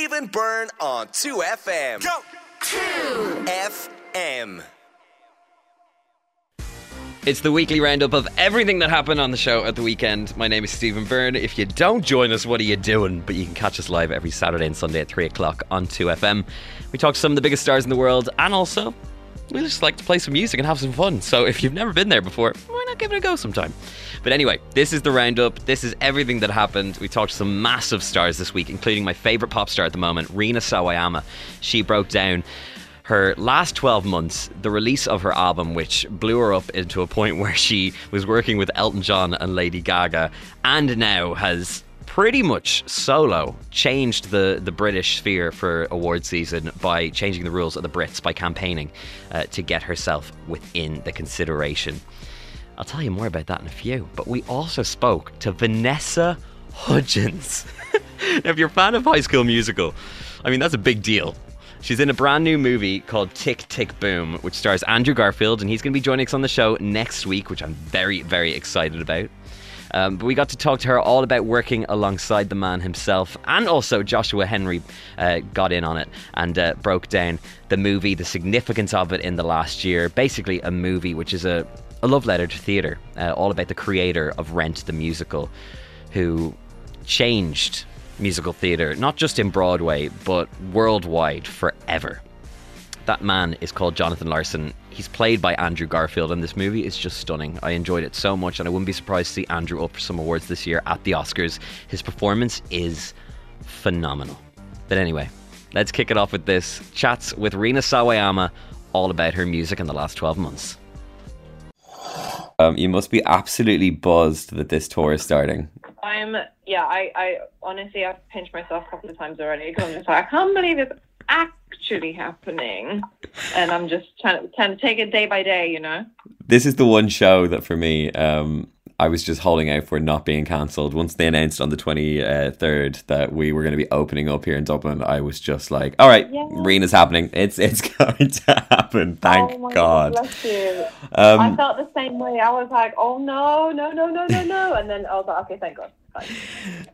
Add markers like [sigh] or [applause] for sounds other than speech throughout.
Stephen Byrne on 2FM. Go! 2FM. It's the weekly roundup of everything that happened on the show at the weekend. My name is Stephen Byrne. If you don't join us, what are you doing? But you can catch us live every Saturday and Sunday at 3 o'clock on 2FM. We talk to some of the biggest stars in the world and also we just like to play some music and have some fun. So if you've never been there before, why not give it a go sometime? But anyway, this is the roundup. This is everything that happened. We talked to some massive stars this week, including my favorite pop star at the moment, Rina Sawayama. She broke down her last 12 months, the release of her album, which blew her up into a point [laughs] where she was working with Elton John and Lady Gaga, and now has pretty much solo changed the, the British sphere for award season by changing the rules of the Brits by campaigning uh, to get herself within the consideration. I'll tell you more about that in a few, but we also spoke to Vanessa Hudgens. now, [laughs] if you're a fan of High School Musical, I mean, that's a big deal. She's in a brand new movie called Tick Tick Boom, which stars Andrew Garfield, and he's going to be joining us on the show next week, which I'm very, very excited about. Um, but we got to talk to her all about working alongside the man himself, and also Joshua Henry uh, got in on it and uh, broke down the movie, the significance of it in the last year. Basically, a movie which is a, a love letter to theatre, uh, all about the creator of Rent the musical, who changed musical theatre, not just in Broadway, but worldwide forever. That man is called Jonathan Larson. He's played by Andrew Garfield, and this movie is just stunning. I enjoyed it so much, and I wouldn't be surprised to see Andrew up for some awards this year at the Oscars. His performance is phenomenal. But anyway, let's kick it off with this chats with Rina Sawayama all about her music in the last 12 months. Um, you must be absolutely buzzed that this tour is starting. I'm yeah, I, I honestly I've pinched myself a couple of times already because I'm just like I can't believe it's actually happening, and I'm just trying to, trying to take it day by day, you know. This is the one show that for me, um, I was just holding out for not being cancelled. Once they announced on the 23rd that we were going to be opening up here in Dublin, I was just like, all right, yeah. Rina's happening. It's it's [laughs] going to happen. Thank oh God. God. Um, I felt the same way. I was like, oh no, no, no, no, no, no. And then I was like, okay, thank God.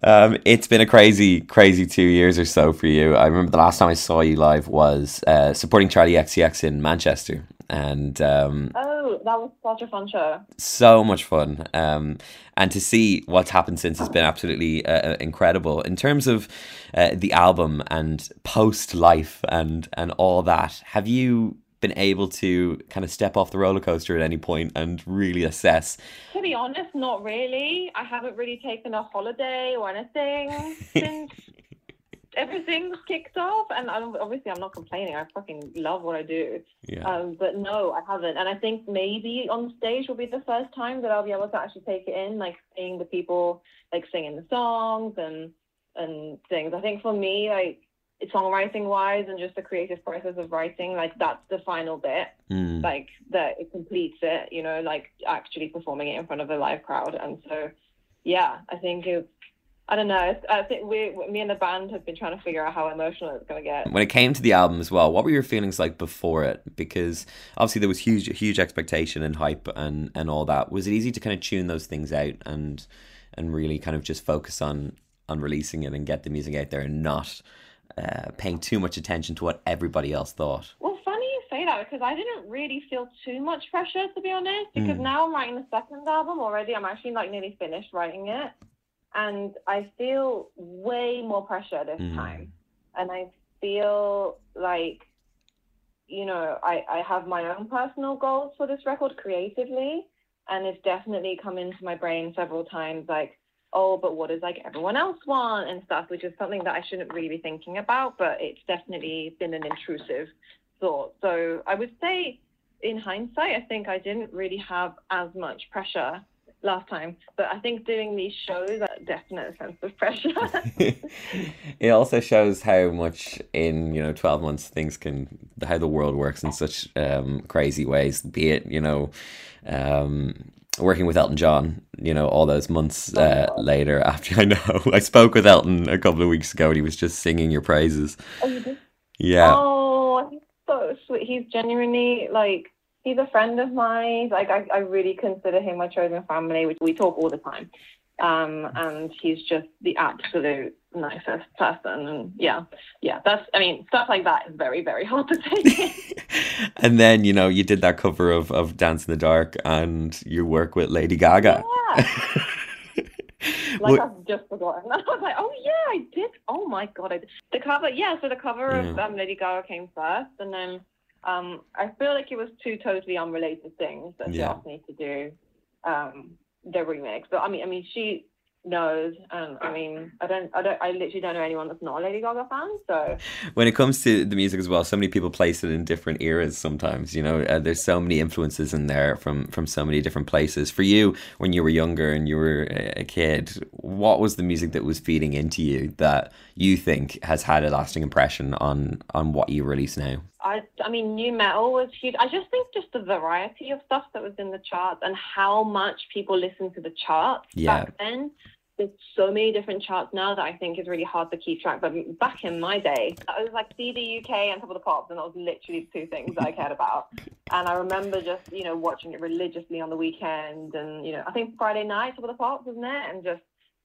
Um, it's been a crazy, crazy two years or so for you. I remember the last time I saw you live was uh, supporting Charli XCX in Manchester, and um, oh, that was such a fun show. So much fun, um, and to see what's happened since has been absolutely uh, uh, incredible in terms of uh, the album and post life and and all that. Have you been able to kind of step off the roller coaster at any point and really assess? To be honest, not really. I haven't really taken a holiday or anything [laughs] since everything's kicked off. And I'm, obviously, I'm not complaining. I fucking love what I do. Yeah. Um, but no, I haven't. And I think maybe on stage will be the first time that I'll be able to actually take it in, like seeing the people like singing the songs and and things. I think for me, like songwriting wise and just the creative process of writing like that's the final bit mm. like that it completes it you know like actually performing it in front of a live crowd and so yeah i think it's I don't know. I think we, me and the band have been trying to figure out how emotional it's going to get. When it came to the album as well, what were your feelings like before it? Because obviously there was huge, huge expectation and hype and and all that. Was it easy to kind of tune those things out and and really kind of just focus on on releasing it and get the music out there and not uh, paying too much attention to what everybody else thought. Well, funny you say that because I didn't really feel too much pressure to be honest. Because mm. now I'm writing the second album already. I'm actually like nearly finished writing it, and I feel way more pressure this mm. time, and I feel like you know I I have my own personal goals for this record creatively, and it's definitely come into my brain several times like oh, but what does like everyone else want and stuff, which is something that I shouldn't really be thinking about, but it's definitely been an intrusive thought. So I would say, in hindsight, I think I didn't really have as much pressure last time, but I think doing these shows a definite sense of pressure. [laughs] [laughs] it also shows how much in you know twelve months things can how the world works in such um, crazy ways. Be it you know. Um, working with Elton John, you know, all those months uh, later [laughs] after I know I spoke with Elton a couple of weeks ago and he was just singing your praises. Oh, you did? Yeah. Oh, he's so sweet. He's genuinely like he's a friend of mine. Like I, I really consider him my chosen family. Which we talk all the time. Um, and he's just the absolute nicest person. And yeah, yeah, that's, I mean, stuff like that is very, very [laughs] hard to take. [laughs] and then, you know, you did that cover of, of Dance in the Dark and you work with Lady Gaga. Yeah. [laughs] like I've just forgotten. I was like, oh yeah, I did. Oh my god, I did. The cover, yeah. So the cover yeah. of um, Lady Gaga came first, and then um, I feel like it was two totally unrelated things that she asked me to do um, the remix. But I mean, I mean, she knows. And I mean, I don't, I don't, I literally don't know anyone that's not a Lady Gaga fan. So when it comes to the music as well, so many people place it in different eras. Sometimes, you know, uh, there's so many influences in there from from so many different places. For you, when you were younger and you were a kid, what was the music that was feeding into you that you think has had a lasting impression on on what you release now? I, I mean, nu metal was huge. I just think just the variety of stuff that was in the charts and how much people listened to the charts yeah. back then there's so many different charts now that I think is really hard to keep track. But back in my day, I was like CD UK and Top of the Pops, and that was literally the two things that I cared about. And I remember just you know watching it religiously on the weekend, and you know I think Friday night Top of the Pops wasn't it? And just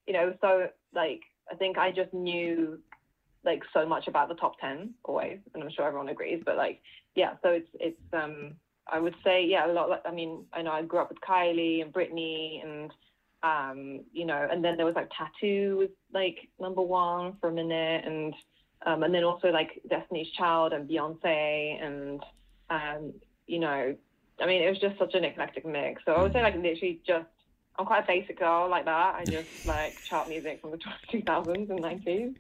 you know so like I think I just knew like so much about the top ten always, and I'm sure everyone agrees. But like yeah, so it's it's um I would say yeah a lot. Like, I mean I know I grew up with Kylie and Britney and um, you know, and then there was like t.A.T.u. was like number one for a minute, and um, and then also like Destiny's Child and Beyonce, and um, you know, I mean, it was just such an eclectic mix. So I would say like literally just I'm quite a basic girl like that. I just like chart music from the 2000s [laughs] and 90s.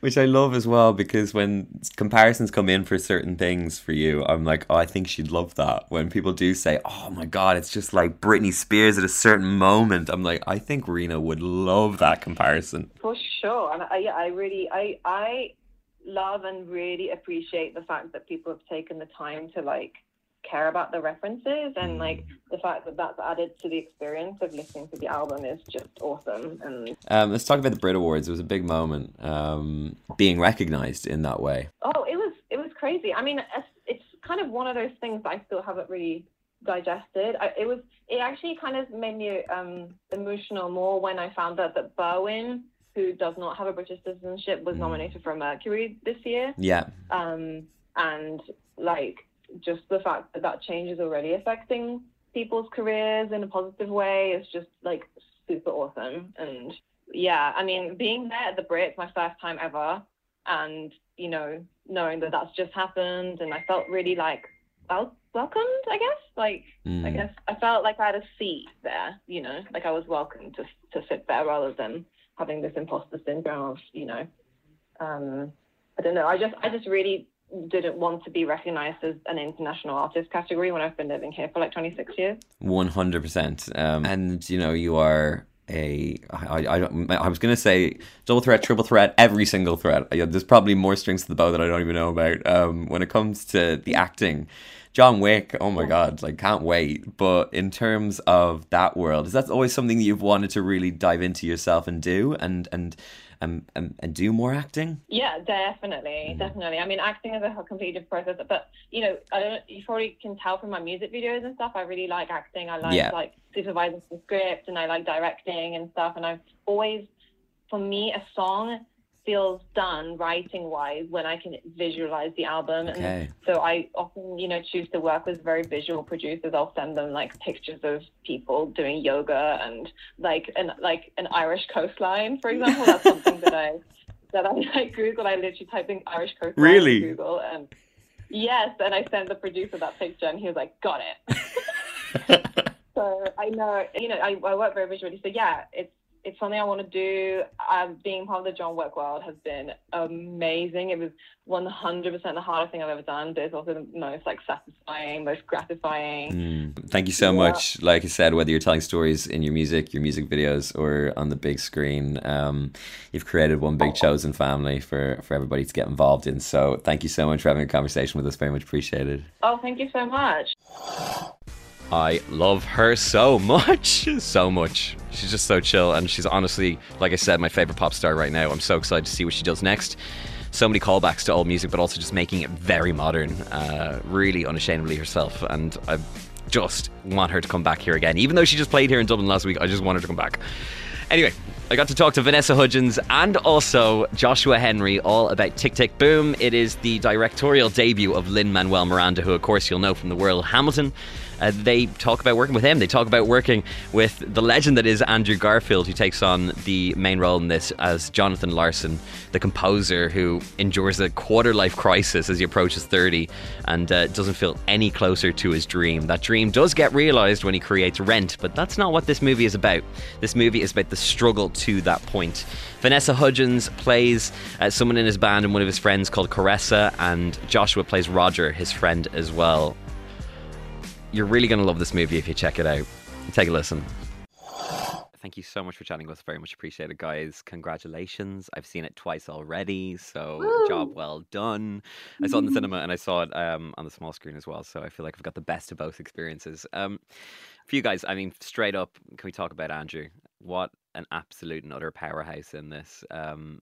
Which I love as well because when comparisons come in for certain things for you, I'm like, oh, I think she'd love that. When people do say, oh my God, it's just like Britney Spears at a certain moment, I'm like, I think Rina would love that comparison. For sure. And I, yeah, I really, I, I love and really appreciate the fact that people have taken the time to like care about the references and like the fact that that's added to the experience of listening to the album is just awesome and um, let's talk about the brit awards. It was a big moment um, being recognized in that way. Oh it was it was crazy. I mean it's, kind of one of those things that i still haven't really digested. I, it was it actually kind of made me um, emotional more when i found out that Berwyn who does not have a british citizenship was mm. nominated for a mercury this year. Yeah. Um and like just the fact that that change is already affecting people's careers in a positive way is just like super awesome. And yeah, I mean, being there at the Brits, my first time ever, and you know, knowing that that's just happened, and I felt really like wel- welcomed. I guess, like, mm. I guess I felt like I had a seat there. You know, like I was welcome to to sit there rather than having this imposter syndrome of, you know, um, I don't know. I just I just really didn't want to be recognized as an international artist category when I've been living here for like 26 years. 100%. Um, and, you know, you are a I, I, I was to say double threat, triple threat, every single threat. There's probably more strings to the bow that I don't even know about. Um, when it comes to the acting, John Wick, oh my god, like can't wait. But in terms of that world, is that always something that you've wanted to really dive into yourself and do? And and and, and, and do more acting? Yeah, definitely, mm. definitely. I mean, acting is a completely different process, but you know, I don't. You probably can tell from my music videos and stuff. I really like acting. I like yeah. like supervising the script, and I like directing and stuff. And I've always, for me, a song feels done writing wise when I can visualize the album. Okay. And so I often, you know, choose to work with very visual producers. I'll send them like pictures of people doing yoga and like an like an Irish coastline, for example. That's something that I [laughs] that I like Google. I literally typed in Irish coastline really? Google and yes, and I sent the producer that picture and he was like, Got it. [laughs] [laughs] so I know you know, I, I work very visually. So yeah, it's it's something I want to do. Um, being part of the John Wick world has been amazing. It was 100% the hardest thing I've ever done, but it's also the most like satisfying, most gratifying. Mm. Thank you so yeah. much. Like I said, whether you're telling stories in your music, your music videos, or on the big screen, um, you've created one big chosen family for for everybody to get involved in. So thank you so much for having a conversation with us. Very much appreciated. Oh, thank you so much. I love her so much. [laughs] so much. She's just so chill, and she's honestly, like I said, my favorite pop star right now. I'm so excited to see what she does next. So many callbacks to old music, but also just making it very modern, uh, really unashamedly herself. And I just want her to come back here again. Even though she just played here in Dublin last week, I just want her to come back. Anyway, I got to talk to Vanessa Hudgens and also Joshua Henry all about Tick Tick Boom. It is the directorial debut of Lin Manuel Miranda, who, of course, you'll know from the world Hamilton. Uh, they talk about working with him. They talk about working with the legend that is Andrew Garfield, who takes on the main role in this as Jonathan Larson, the composer who endures a quarter life crisis as he approaches 30 and uh, doesn't feel any closer to his dream. That dream does get realised when he creates Rent, but that's not what this movie is about. This movie is about the struggle to that point. Vanessa Hudgens plays uh, someone in his band and one of his friends called Karessa, and Joshua plays Roger, his friend as well. You're really going to love this movie if you check it out. Take a listen. Thank you so much for chatting with us. Very much appreciated, guys. Congratulations. I've seen it twice already, so Woo. job well done. I saw it in the cinema and I saw it um, on the small screen as well, so I feel like I've got the best of both experiences. Um, for you guys, I mean, straight up, can we talk about Andrew? What an absolute and utter powerhouse in this. Um,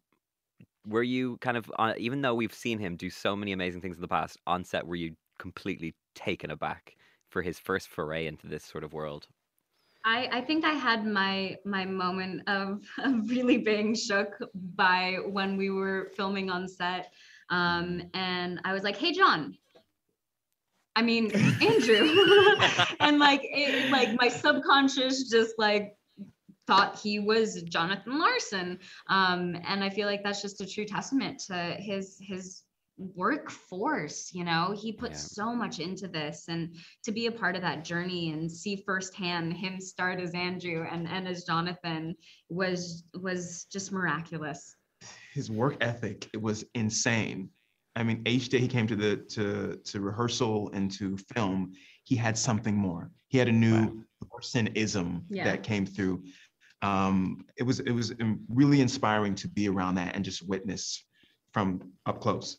were you kind of, uh, even though we've seen him do so many amazing things in the past, on set, were you completely taken aback for his first foray into this sort of world? I, I think I had my my moment of, [laughs] of really being shook by when we were filming on set. Um, and I was like, hey John. I mean Andrew. [laughs] and like it, like my subconscious just like thought he was Jonathan Larson. Um, and I feel like that's just a true testament to his his workforce you know? He put Yeah. so much into this and to be a part of that journey and see firsthand him start as andrew and, and as jonathan was was just miraculous. His work ethic it was insane. I mean each day he came to the to to rehearsal and to film he had something more. He had a new person-ism Yeah. that came through. Um it was it was um, really inspiring to be around that and just witness from up close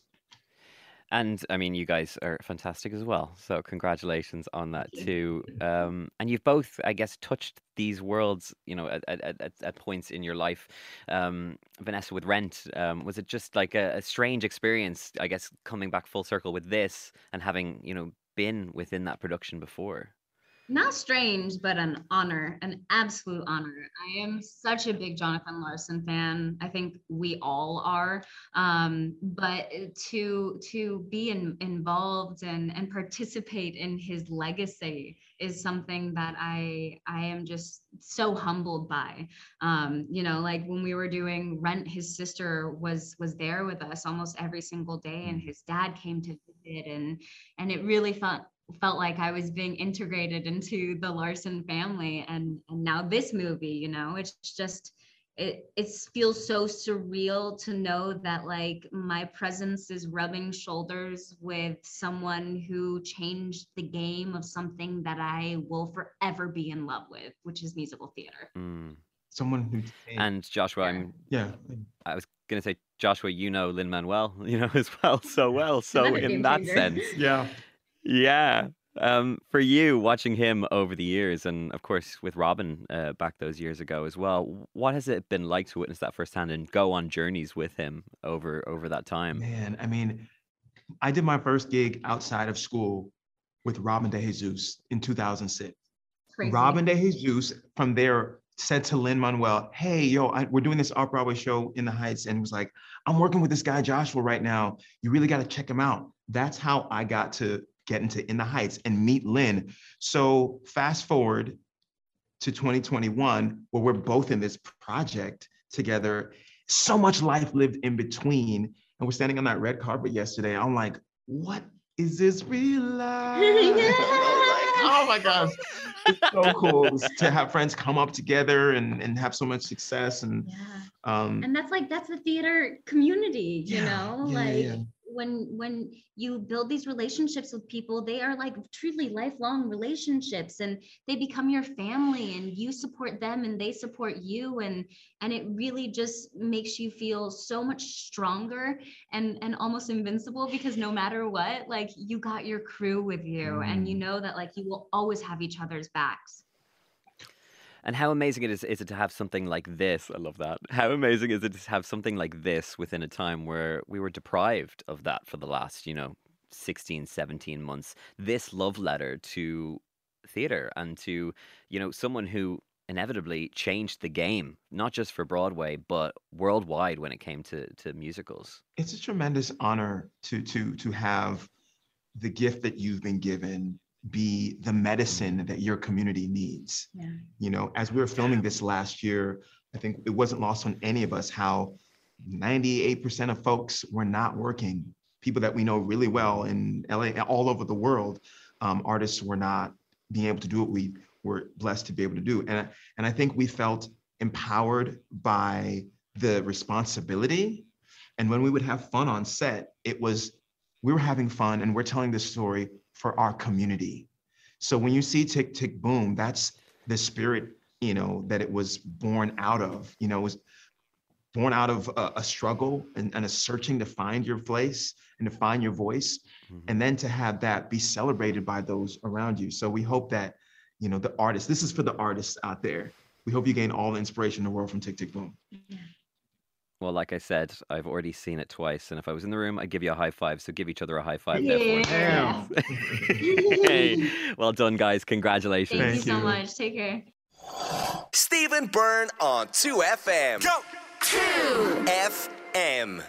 And I mean, you guys are fantastic as well. So congratulations on that too. Um, and you've both, I guess, touched these worlds, you know, at, at, at, at points in your life. Um, Vanessa with Rent, um, was it just like a, a strange experience? I guess coming back full circle with this and having, you know, been within that production before. Not strange but an honor an absolute honor. I am such a big jonathan larson fan. I think we all are. Um, but to to be in, involved and and participate in his legacy is something that i i am just so humbled by. Um, you know like when we were doing rent his sister was was there with us almost every single day and his dad came to visit and and it really felt felt like I was being integrated into the Larson family and and now this movie, you know, it's just it it feels so surreal to know that like my presence is rubbing shoulders with someone who changed the game of something that I will forever be in love with, which is musical theater. Mm. someone who And Joshua, Yeah. I'm, yeah I was going to say, Joshua, you know Lin Manuel, [laughs] you know, as well, so well. So in that changer. sense, yeah Yeah. Um, for you, watching him over the years, and of course with Robin uh, back those years ago as well, what has it been like to witness that firsthand and go on journeys with him over over that time? Man, I mean, I did my first gig outside of school with Robin De Jesus in 2006. Crazy. Robin De Jesus from there said to Lin Manuel, Hey, yo, I, we're doing this off Broadway show in the Heights. And was like, I'm working with this guy, Joshua, right now. You really got to check him out. That's how I got to get into In the Heights and meet Lin. So fast forward to 2021, where we're both in this project together. So much life lived in between. And we're standing on that red carpet yesterday. I'm like, what is this real life? I [laughs] like, oh my gosh. It's so cool to have friends come up together and, and have so much success. And Yeah. um and that's like that's the theater community you Yeah, know yeah, yeah, like yeah. When when you build these relationships with people they are like truly lifelong relationships and they become your family and you support them and they support you and and it really just makes you feel so much stronger and and almost invincible because no matter what like you got your crew with you and you Mm. know that like you will always have each other's backs And how amazing it is is it to have something like this? I love that. How amazing is it to have something like this within a time where we were deprived of that for the last, you know, 16, 17 months. This love letter to theater and to, you know, someone who inevitably changed the game, not just for Broadway, but worldwide when it came to, to musicals. It's a tremendous honor to to to have the gift that you've been given be the medicine that your community needs. Yeah. You know, as we were filming this last year, I think it wasn't lost on any of us how 98% of folks were not working. People that we know really well in LA, all over the world, um, artists were not being able to do what we were blessed to be able to do. And, and I think we felt empowered by the responsibility. And when we would have fun on set, it was we were having fun and we're telling this story for our community. So when you see Tick Tick Boom, that's the spirit, you know, that it was born out of. You know, it was born out of a, a struggle and, and, a searching to find your place and to find your voice, mm-hmm. and then to have that be celebrated by those around you. So we hope that, you know, the artists. This is for the artists out there. We hope you gain all the inspiration in the world from Tick Tick Boom. Yeah. Well, like I said, I've already seen it twice, and if I was in the room, I'd give you a high five. So give each other a high five yeah. there for [laughs] hey, well done, guys. Congratulations. Thank, Thank you so much. Take care. Stephen Byrne on 2FM. Go! 2FM.